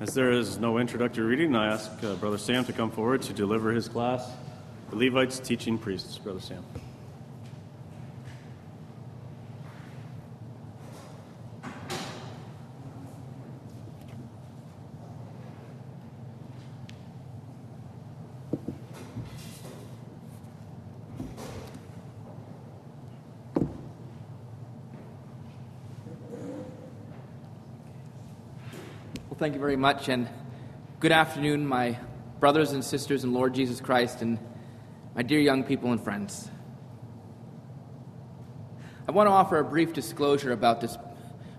As there is no introductory reading, I ask uh, Brother Sam to come forward to deliver his class, The Levites Teaching Priests. Brother Sam. Thank you very much, and good afternoon, my brothers and sisters in Lord Jesus Christ, and my dear young people and friends. I want to offer a brief disclosure about this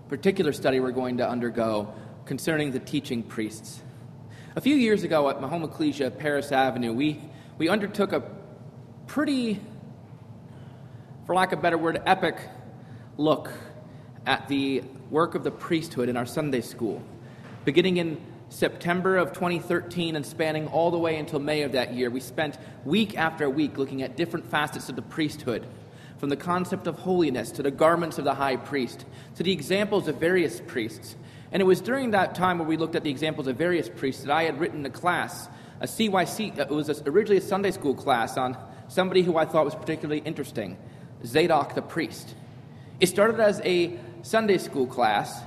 particular study we're going to undergo concerning the teaching priests. A few years ago at my Mahoma Ecclesia, Paris Avenue, we, we undertook a pretty, for lack of a better word, epic look at the work of the priesthood in our Sunday school. Beginning in September of 2013 and spanning all the way until May of that year, we spent week after week looking at different facets of the priesthood, from the concept of holiness to the garments of the high priest, to the examples of various priests. And it was during that time where we looked at the examples of various priests that I had written a class, a CYC, uh, it was originally a Sunday school class on somebody who I thought was particularly interesting, Zadok the priest. It started as a Sunday school class,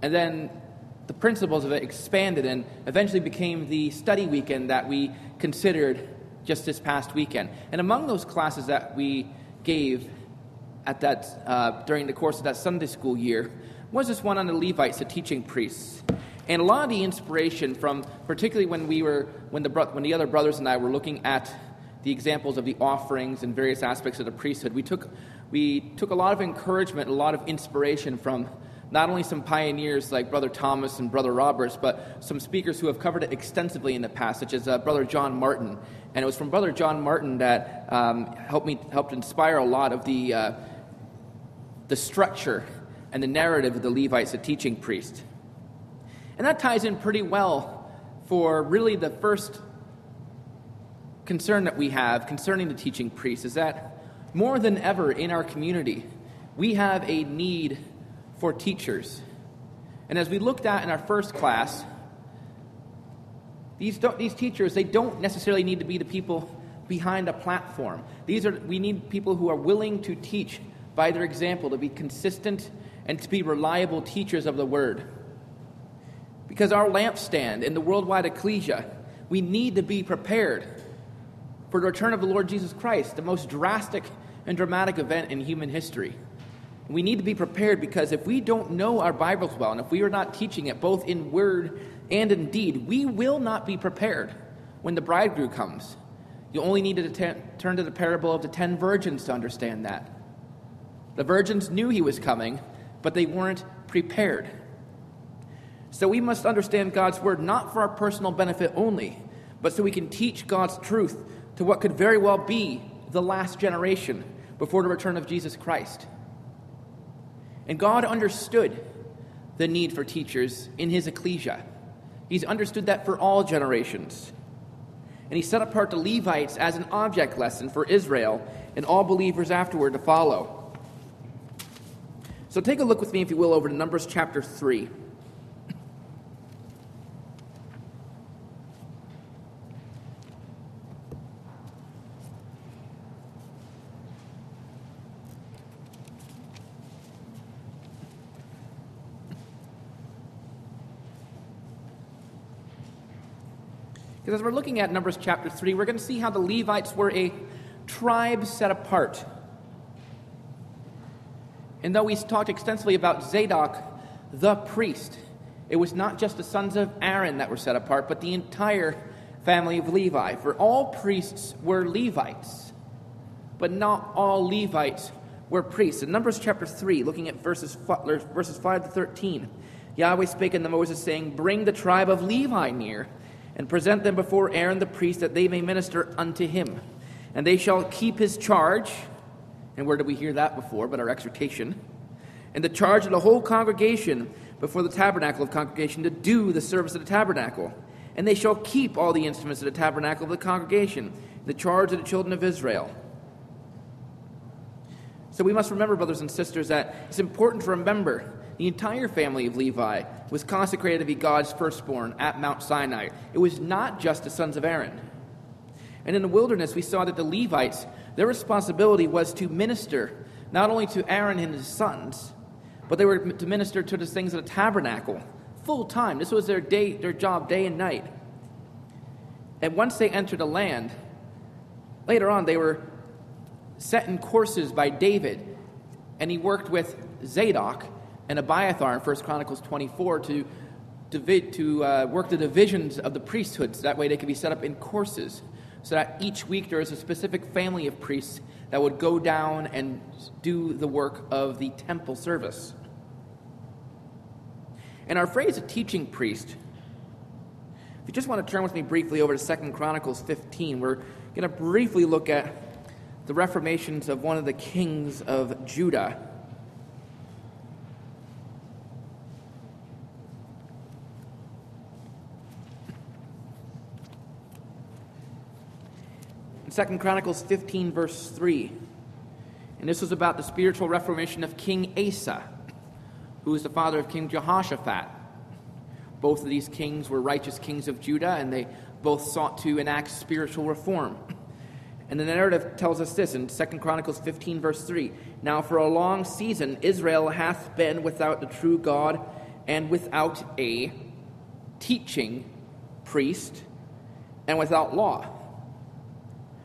and then the principles of it expanded and eventually became the study weekend that we considered just this past weekend. And among those classes that we gave at that, uh, during the course of that Sunday school year was this one on the Levites, the teaching priests. And a lot of the inspiration from, particularly when we were, when the, when the other brothers and I were looking at the examples of the offerings and various aspects of the priesthood, we took, we took a lot of encouragement, a lot of inspiration from not only some pioneers like Brother Thomas and Brother Roberts, but some speakers who have covered it extensively in the past, such as uh, Brother John Martin. And it was from Brother John Martin that um, helped me helped inspire a lot of the uh, the structure and the narrative of the Levites, the teaching priest. And that ties in pretty well for really the first concern that we have concerning the teaching priest is that more than ever in our community, we have a need for teachers. And as we looked at in our first class, these, these teachers, they don't necessarily need to be the people behind a platform. These are, we need people who are willing to teach by their example, to be consistent and to be reliable teachers of the word. Because our lampstand in the worldwide ecclesia, we need to be prepared for the return of the Lord Jesus Christ, the most drastic and dramatic event in human history. We need to be prepared because if we don't know our Bibles well, and if we are not teaching it both in word and in deed, we will not be prepared when the bridegroom comes. You only need to turn to the parable of the ten virgins to understand that. The virgins knew he was coming, but they weren't prepared. So we must understand God's word not for our personal benefit only, but so we can teach God's truth to what could very well be the last generation before the return of Jesus Christ. And God understood the need for teachers in his ecclesia. He's understood that for all generations. And he set apart the Levites as an object lesson for Israel and all believers afterward to follow. So take a look with me, if you will, over to Numbers chapter 3. Because as we're looking at Numbers chapter 3, we're going to see how the Levites were a tribe set apart. And though we talked extensively about Zadok, the priest, it was not just the sons of Aaron that were set apart, but the entire family of Levi. For all priests were Levites, but not all Levites were priests. In Numbers chapter 3, looking at verses, verses 5 to 13, Yahweh spake unto Moses, saying, Bring the tribe of Levi near and present them before Aaron the priest, that they may minister unto him. And they shall keep his charge. And where did we hear that before? But our exhortation. And the charge of the whole congregation before the tabernacle of congregation to do the service of the tabernacle. And they shall keep all the instruments of the tabernacle of the congregation, the charge of the children of Israel. So we must remember, brothers and sisters, that it's important to remember The entire family of Levi was consecrated to be God's firstborn at Mount Sinai. It was not just the sons of Aaron. And in the wilderness, we saw that the Levites, their responsibility was to minister not only to Aaron and his sons, but they were to minister to the things of the tabernacle full time. This was their day, their job day and night. And once they entered the land, later on they were set in courses by David, and he worked with Zadok and Abiathar in 1 Chronicles 24 to, to uh, work the divisions of the priesthoods. So that way they could be set up in courses, so that each week there is a specific family of priests that would go down and do the work of the temple service. And our phrase, a teaching priest, if you just want to turn with me briefly over to 2 Chronicles 15, we're going to briefly look at the reformations of one of the kings of Judah. Second Chronicles 15, verse 3. And this was about the spiritual reformation of King Asa, who was the father of King Jehoshaphat. Both of these kings were righteous kings of Judah, and they both sought to enact spiritual reform. And the narrative tells us this in 2 Chronicles 15, verse 3 Now for a long season Israel hath been without the true God and without a teaching priest and without law.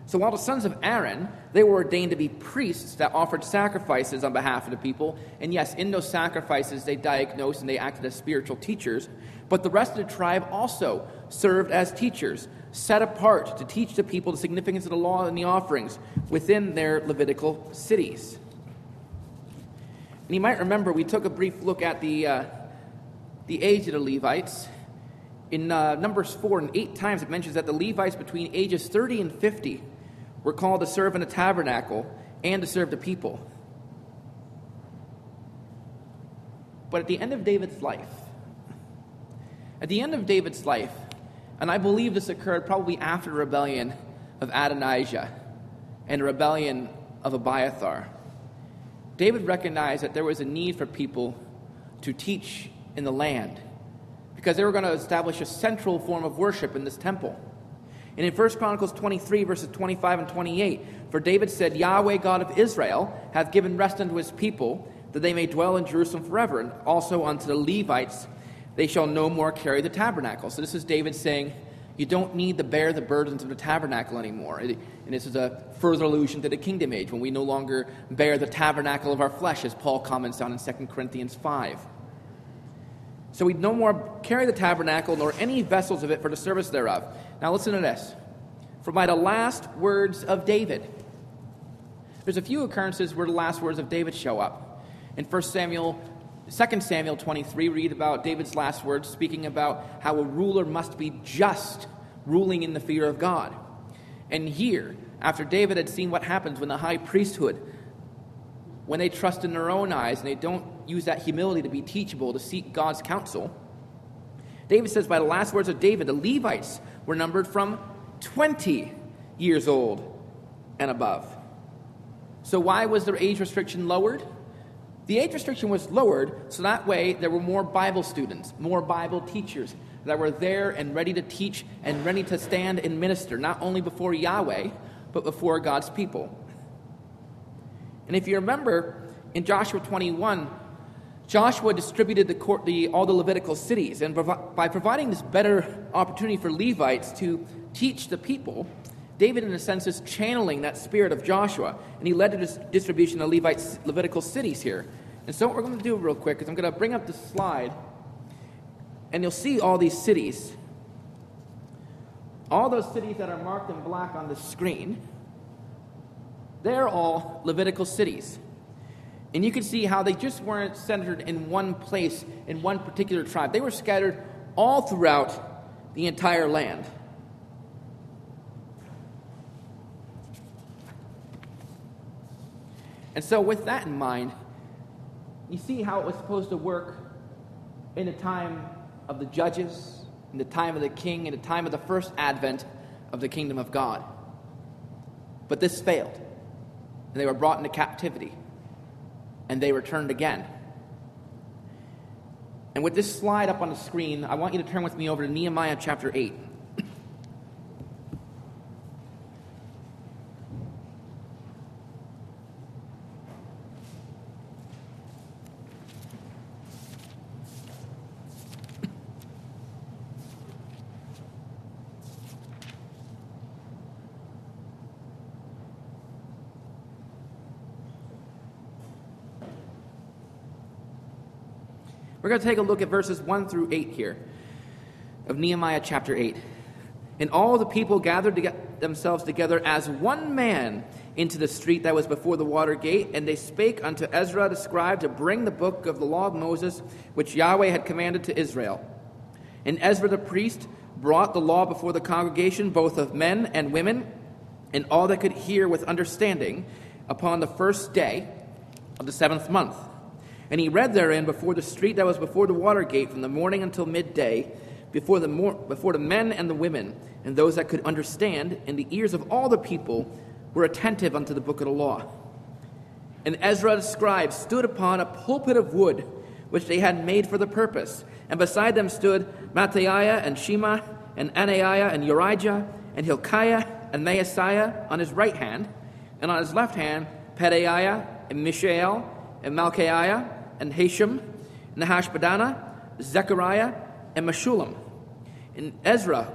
So while the sons of Aaron, they were ordained to be priests that offered sacrifices on behalf of the people, and yes, in those sacrifices they diagnosed and they acted as spiritual teachers, but the rest of the tribe also served as teachers, set apart to teach the people the significance of the law and the offerings within their Levitical cities. And you might remember we took a brief look at the, uh, the age of the Levites. In uh, Numbers 4 and 8 times it mentions that the Levites between ages 30 and 50 were called to serve in the tabernacle and to serve the people. But at the end of David's life, at the end of David's life, and I believe this occurred probably after the rebellion of Adonijah and the rebellion of Abiathar, David recognized that there was a need for people to teach in the land because they were going to establish a central form of worship in this temple. And in 1 Chronicles 23, verses 25 and 28, for David said, Yahweh God of Israel hath given rest unto his people, that they may dwell in Jerusalem forever. And also unto the Levites, they shall no more carry the tabernacle. So this is David saying, you don't need to bear the burdens of the tabernacle anymore. And this is a further allusion to the kingdom age, when we no longer bear the tabernacle of our flesh, as Paul comments on in 2 Corinthians 5. So we no more carry the tabernacle, nor any vessels of it for the service thereof. Now listen to this. For by the last words of David, there's a few occurrences where the last words of David show up. In 1 Samuel, 2 Samuel 23, read about David's last words, speaking about how a ruler must be just, ruling in the fear of God. And here, after David had seen what happens when the high priesthood, when they trust in their own eyes and they don't use that humility to be teachable, to seek God's counsel, David says, by the last words of David, the Levites were numbered from 20 years old and above. So, why was their age restriction lowered? The age restriction was lowered so that way there were more Bible students, more Bible teachers that were there and ready to teach and ready to stand and minister, not only before Yahweh, but before God's people. And if you remember in Joshua 21, Joshua distributed the court, the, all the Levitical cities, and provi- by providing this better opportunity for Levites to teach the people, David, in a sense, is channeling that spirit of Joshua, and he led to this distribution of Levites, Levitical cities here. And so, what we're going to do real quick is I'm going to bring up the slide, and you'll see all these cities. All those cities that are marked in black on the screen, they're all Levitical cities. And you can see how they just weren't centered in one place, in one particular tribe. They were scattered all throughout the entire land. And so, with that in mind, you see how it was supposed to work in the time of the judges, in the time of the king, in the time of the first advent of the kingdom of God. But this failed, and they were brought into captivity and they returned again. And with this slide up on the screen, I want you to turn with me over to Nehemiah chapter 8. We're going to take a look at verses 1 through 8 here of Nehemiah chapter 8. And all the people gathered to themselves together as one man into the street that was before the water gate, and they spake unto Ezra the scribe to bring the book of the law of Moses, which Yahweh had commanded to Israel. And Ezra the priest brought the law before the congregation, both of men and women, and all that could hear with understanding, upon the first day of the seventh month. And he read therein before the street that was before the water gate from the morning until midday, before the, mor- before the men and the women, and those that could understand, and the ears of all the people were attentive unto the book of the law. And Ezra the scribe stood upon a pulpit of wood, which they had made for the purpose. And beside them stood Mattaiah and Shema, and Anaiah and Urijah, and Hilkiah and Maaseiah on his right hand, and on his left hand Pedaiah and Mishael and Malchiah and Hashum, Nehashbadana, Zechariah, and Meshullam. And Ezra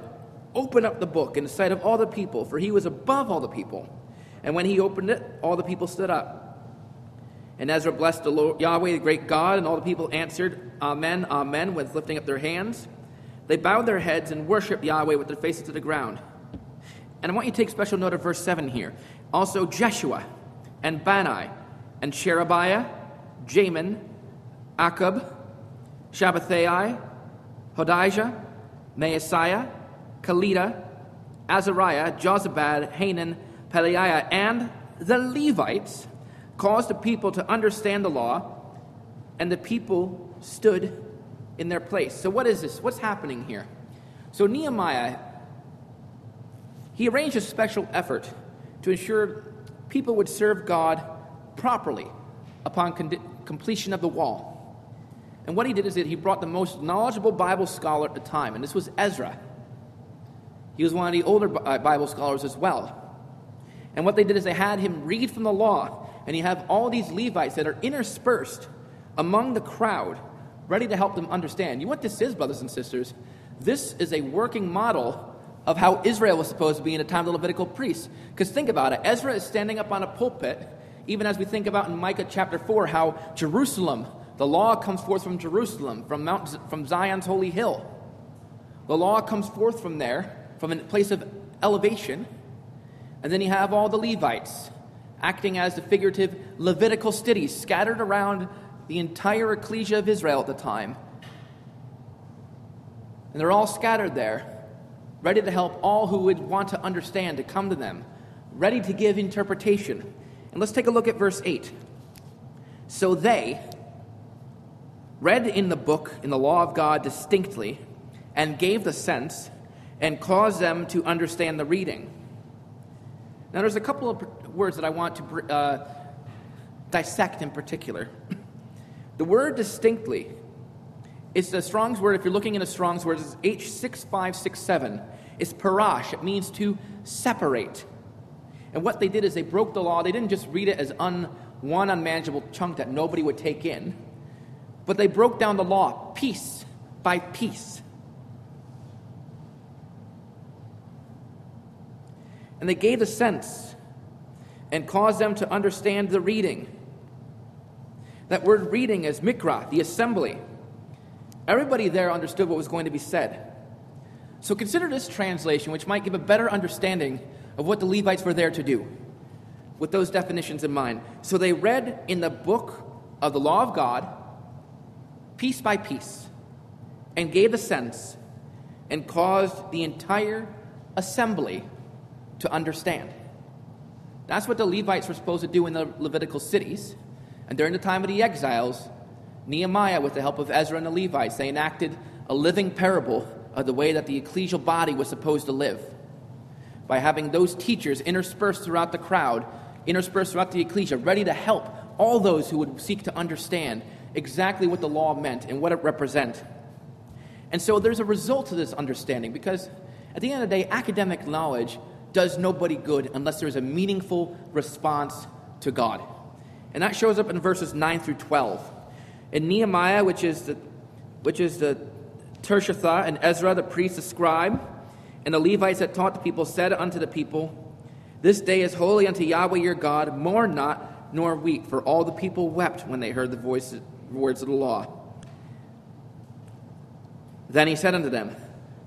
opened up the book in the sight of all the people, for he was above all the people. And when he opened it, all the people stood up. And Ezra blessed the Lord, Yahweh, the great God, and all the people answered, Amen, Amen, with lifting up their hands. They bowed their heads and worshiped Yahweh with their faces to the ground. And I want you to take special note of verse 7 here. Also, Jeshua and Bani and Sherebiah, Jamin, Akkub, Shabbethai, Hodijah, Maaseiah, Kelita, Azariah, Jozabad, Hanan, Pelaiah, and the Levites caused the people to understand the law, and the people stood in their place. So, what is this? What's happening here? So, Nehemiah, he arranged a special effort to ensure people would serve God properly upon con- completion of the wall. And what he did is that he brought the most knowledgeable Bible scholar at the time, and this was Ezra. He was one of the older uh, Bible scholars as well. And what they did is they had him read from the law, and you have all these Levites that are interspersed among the crowd, ready to help them understand. You know what this is, brothers and sisters? This is a working model of how Israel was supposed to be in the time of the Levitical priests. Because think about it Ezra is standing up on a pulpit, even as we think about in Micah chapter 4 how Jerusalem the law comes forth from Jerusalem, from, Mount, from Zion's holy hill. The law comes forth from there, from a place of elevation. And then you have all the Levites acting as the figurative Levitical cities scattered around the entire ecclesia of Israel at the time. And they're all scattered there, ready to help all who would want to understand to come to them, ready to give interpretation. And let's take a look at verse 8. So they, read in the book, in the law of God distinctly, and gave the sense and caused them to understand the reading. Now, there's a couple of words that I want to uh, dissect in particular. The word distinctly is the Strong's word, if you're looking in a Strong's word, it's H6567. It's parash, it means to separate. And what they did is they broke the law. They didn't just read it as un, one unmanageable chunk that nobody would take in but they broke down the law piece by piece. And they gave the sense and caused them to understand the reading. That word reading is mikra, the assembly. Everybody there understood what was going to be said. So consider this translation, which might give a better understanding of what the Levites were there to do, with those definitions in mind. So they read in the book of the law of God piece by piece and gave sense and caused the entire assembly to understand. That's what the Levites were supposed to do in the Levitical cities. And during the time of the exiles, Nehemiah, with the help of Ezra and the Levites, they enacted a living parable of the way that the ecclesial body was supposed to live. By having those teachers interspersed throughout the crowd, interspersed throughout the ecclesia, ready to help all those who would seek to understand exactly what the law meant and what it represented. And so there's a result to this understanding because at the end of the day, academic knowledge does nobody good unless there's a meaningful response to God. And that shows up in verses 9 through 12. In Nehemiah, which is the, which is the Tirshatha, and Ezra, the priest, the scribe, and the Levites that taught the people, said unto the people, This day is holy unto Yahweh your God, mourn not, nor weep. For all the people wept when they heard the voice, words of the law. Then he said unto them,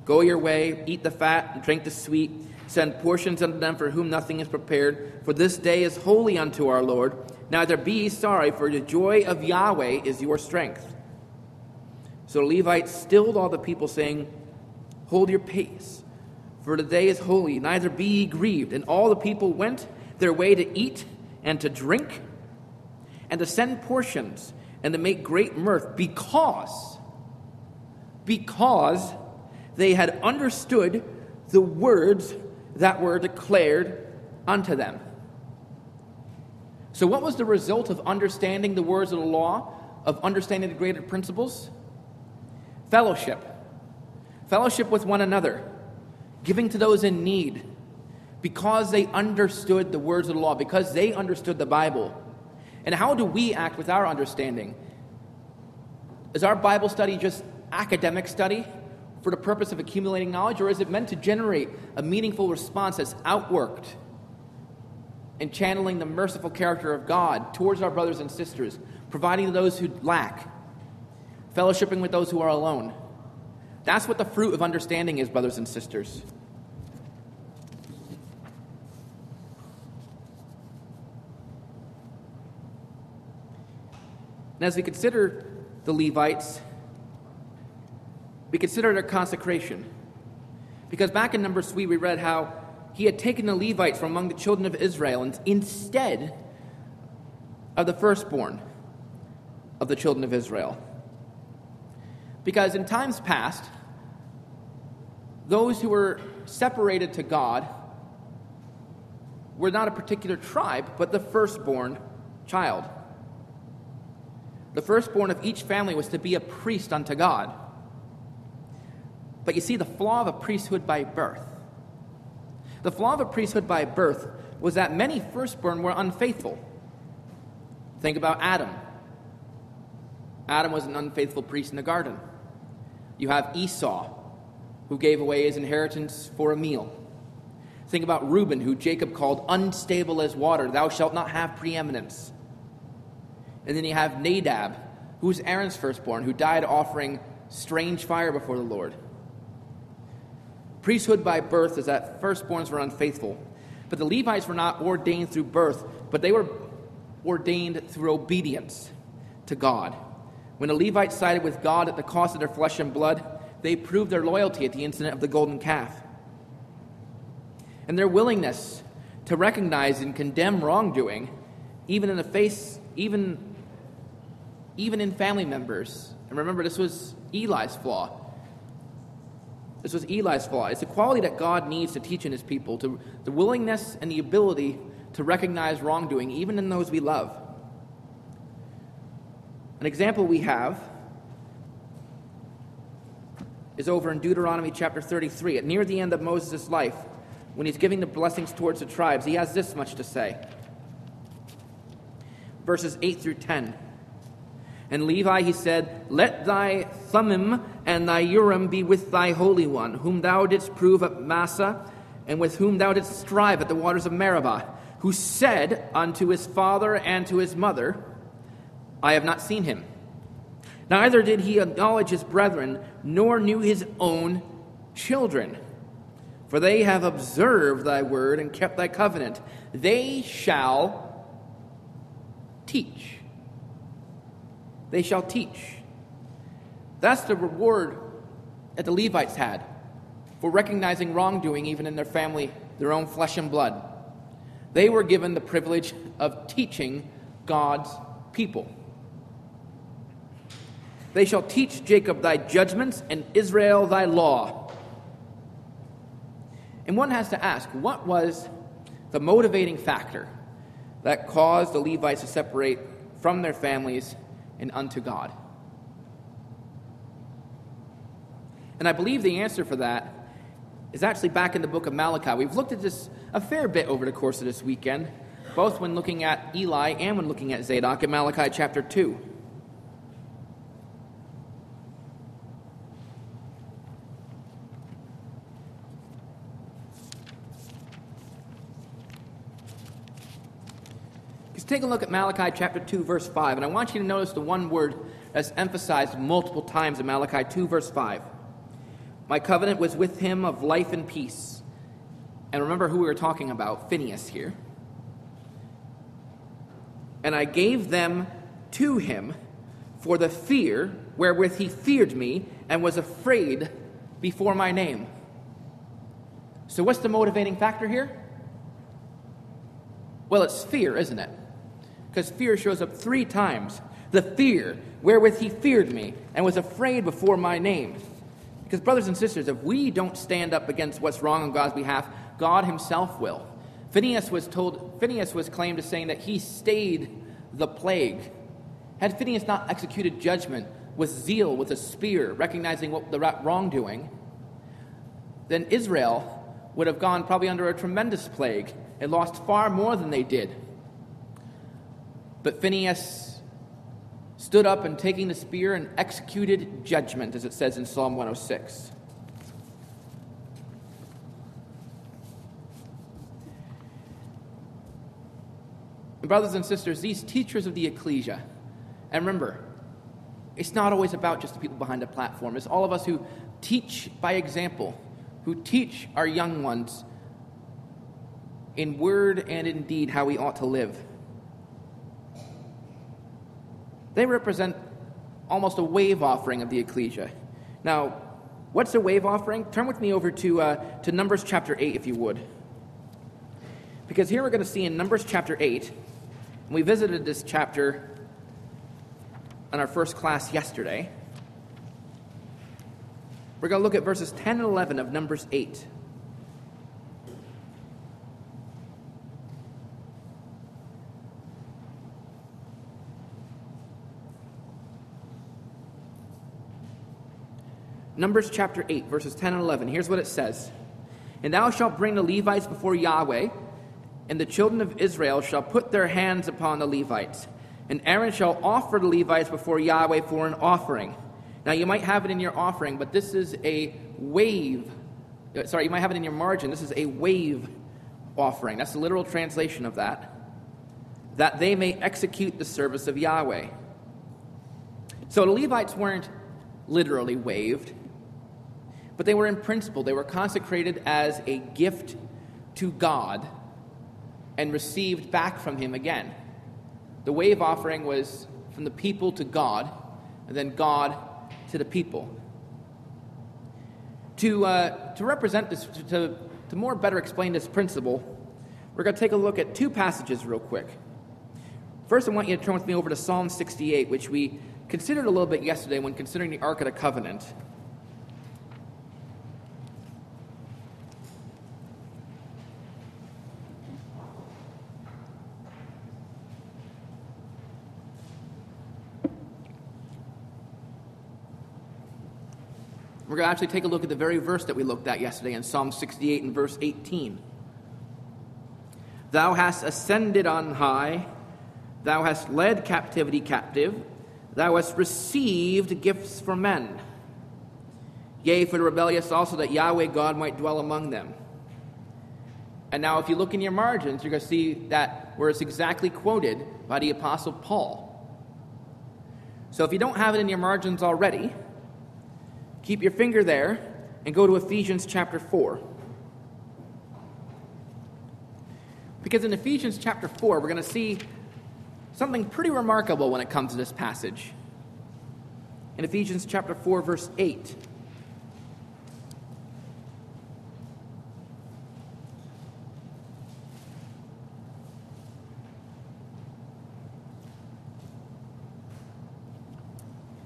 Go your way, eat the fat, and drink the sweet. Send portions unto them for whom nothing is prepared. For this day is holy unto our Lord. Neither be ye sorry, for the joy of Yahweh is your strength. So the Levites stilled all the people, saying, Hold your pace, for the day is holy, neither be ye grieved. And all the people went their way to eat and to drink, and to send portions, and to make great mirth, because, because they had understood the words that were declared unto them. So, what was the result of understanding the words of the law, of understanding the greater principles? Fellowship. Fellowship with one another, giving to those in need, because they understood the words of the law, because they understood the Bible. And how do we act with our understanding? Is our Bible study just academic study? for the purpose of accumulating knowledge, or is it meant to generate a meaningful response that's outworked in channeling the merciful character of God towards our brothers and sisters, providing those who lack, fellowshipping with those who are alone? That's what the fruit of understanding is, brothers and sisters. And as we consider the Levites we consider their consecration. Because back in Numbers 3, we read how he had taken the Levites from among the children of Israel and instead of the firstborn of the children of Israel. Because in times past, those who were separated to God were not a particular tribe, but the firstborn child. The firstborn of each family was to be a priest unto God. But you see, the flaw of a priesthood by birth. The flaw of a priesthood by birth was that many firstborn were unfaithful. Think about Adam. Adam was an unfaithful priest in the garden. You have Esau, who gave away his inheritance for a meal. Think about Reuben, who Jacob called unstable as water. Thou shalt not have preeminence. And then you have Nadab, who was Aaron's firstborn, who died offering strange fire before the Lord. Priesthood by birth is that firstborns were unfaithful. But the Levites were not ordained through birth, but they were ordained through obedience to God. When the Levites sided with God at the cost of their flesh and blood, they proved their loyalty at the incident of the golden calf. And their willingness to recognize and condemn wrongdoing, even in the face, even, even in family members. And remember, this was Eli's flaw. This was Eli's flaw. It's a quality that God needs to teach in his people to, the willingness and the ability to recognize wrongdoing, even in those we love. An example we have is over in Deuteronomy chapter 33. At near the end of Moses' life, when he's giving the blessings towards the tribes, he has this much to say. Verses 8 through 10. And Levi, he said, Let thy Thummim and thy Urim be with thy Holy One, whom thou didst prove at Massah, and with whom thou didst strive at the waters of Meribah, who said unto his father and to his mother, I have not seen him. Neither did he acknowledge his brethren, nor knew his own children. For they have observed thy word and kept thy covenant. They shall teach they shall teach. That's the reward that the Levites had for recognizing wrongdoing even in their family, their own flesh and blood. They were given the privilege of teaching God's people. They shall teach Jacob thy judgments and Israel thy law. And one has to ask what was the motivating factor that caused the Levites to separate from their families and unto God? And I believe the answer for that is actually back in the book of Malachi. We've looked at this a fair bit over the course of this weekend, both when looking at Eli and when looking at Zadok in Malachi chapter 2. Let's take a look at Malachi chapter 2, verse 5. And I want you to notice the one word that's emphasized multiple times in Malachi 2, verse 5. My covenant was with him of life and peace. And remember who we were talking about Phinehas here. And I gave them to him for the fear wherewith he feared me and was afraid before my name. So, what's the motivating factor here? Well, it's fear, isn't it? Because fear shows up three times. The fear wherewith he feared me and was afraid before my name. Because, brothers and sisters, if we don't stand up against what's wrong on God's behalf, God himself will. Phinehas was told, Phinehas was claimed as saying that he stayed the plague. Had Phinehas not executed judgment with zeal, with a spear, recognizing what the wrongdoing, then Israel would have gone probably under a tremendous plague and lost far more than they did. But Phinehas stood up and taking the spear and executed judgment, as it says in Psalm 106. And brothers and sisters, these teachers of the ecclesia, and remember, it's not always about just the people behind the platform. It's all of us who teach by example, who teach our young ones in word and in deed how we ought to live. They represent almost a wave offering of the ecclesia. Now, what's a wave offering? Turn with me over to, uh, to Numbers chapter 8, if you would. Because here we're going to see in Numbers chapter 8, and we visited this chapter on our first class yesterday. We're going to look at verses 10 and 11 of Numbers 8. Numbers chapter 8, verses 10 and 11. Here's what it says And thou shalt bring the Levites before Yahweh, and the children of Israel shall put their hands upon the Levites. And Aaron shall offer the Levites before Yahweh for an offering. Now, you might have it in your offering, but this is a wave. Uh, sorry, you might have it in your margin. This is a wave offering. That's the literal translation of that. That they may execute the service of Yahweh. So the Levites weren't literally waved, but they were in principle. They were consecrated as a gift to God and received back from Him again. The wave offering was from the people to God, and then God to the people. To, uh, to represent this, to, to more better explain this principle, we're going to take a look at two passages real quick. First, I want you to turn with me over to Psalm 68, which we considered a little bit yesterday when considering the Ark of the Covenant. We're going to actually take a look at the very verse that we looked at yesterday in Psalm 68 and verse 18. Thou hast ascended on high, thou hast led captivity captive, thou hast received gifts for men. Yea, for the rebellious also, that Yahweh God might dwell among them. And now, if you look in your margins, you're going to see that where it's exactly quoted by the Apostle Paul. So if you don't have it in your margins already, Keep your finger there and go to Ephesians chapter 4. Because in Ephesians chapter 4, we're going to see something pretty remarkable when it comes to this passage. In Ephesians chapter 4, verse 8.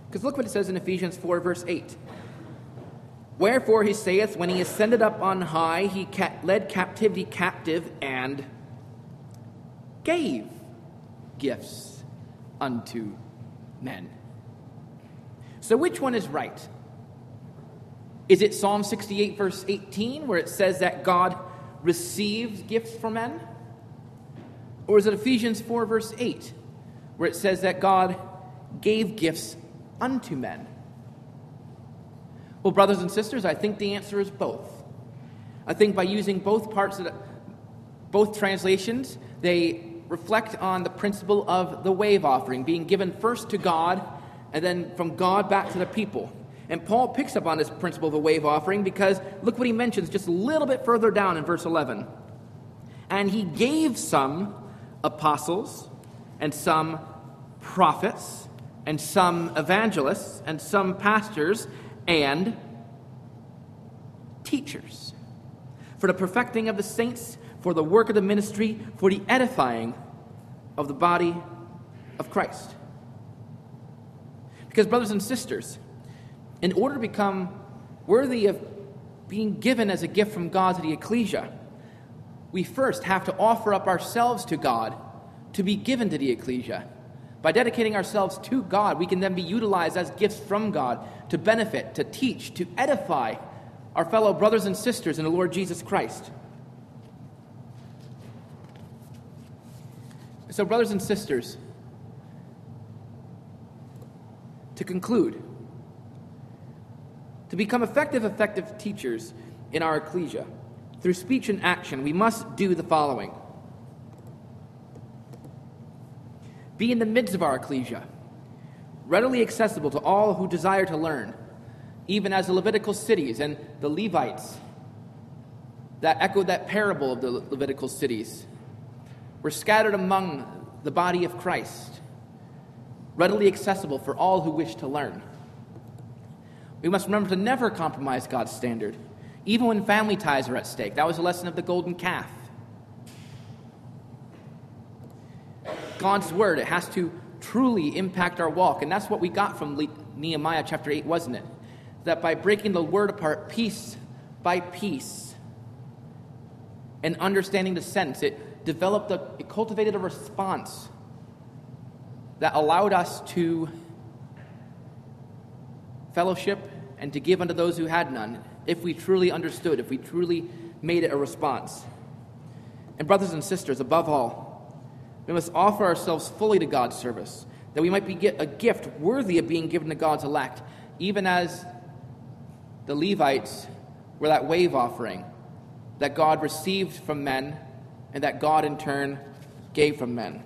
Because look what it says in Ephesians 4, verse 8. Wherefore he saith, When he ascended up on high, he led captivity captive and gave gifts unto men. So, which one is right? Is it Psalm 68, verse 18, where it says that God receives gifts from men? Or is it Ephesians 4, verse 8, where it says that God gave gifts unto men? Well, brothers and sisters, I think the answer is both. I think by using both parts of the, both translations, they reflect on the principle of the wave offering, being given first to God and then from God back to the people. And Paul picks up on this principle of the wave offering because look what he mentions just a little bit further down in verse 11. And he gave some apostles, and some prophets, and some evangelists, and some pastors, and teachers for the perfecting of the saints, for the work of the ministry, for the edifying of the body of Christ. Because, brothers and sisters, in order to become worthy of being given as a gift from God to the ecclesia, we first have to offer up ourselves to God to be given to the ecclesia. By dedicating ourselves to God, we can then be utilized as gifts from God to benefit, to teach, to edify our fellow brothers and sisters in the Lord Jesus Christ. So, brothers and sisters, to conclude, to become effective, effective teachers in our ecclesia, through speech and action, we must do the following be in the midst of our ecclesia, readily accessible to all who desire to learn, even as the Levitical cities and the Levites that echoed that parable of the Levitical cities were scattered among the body of Christ, readily accessible for all who wish to learn. We must remember to never compromise God's standard even when family ties are at stake. That was the lesson of the golden calf. God's word, it has to truly impact our walk. And that's what we got from Nehemiah chapter 8, wasn't it? That by breaking the word apart piece by piece and understanding the sense, it developed a, it cultivated a response that allowed us to fellowship and to give unto those who had none if we truly understood, if we truly made it a response. And, brothers and sisters, above all, we must offer ourselves fully to God's service, that we might be a gift worthy of being given to God's elect, even as the Levites were that wave offering that God received from men and that God in turn gave from men.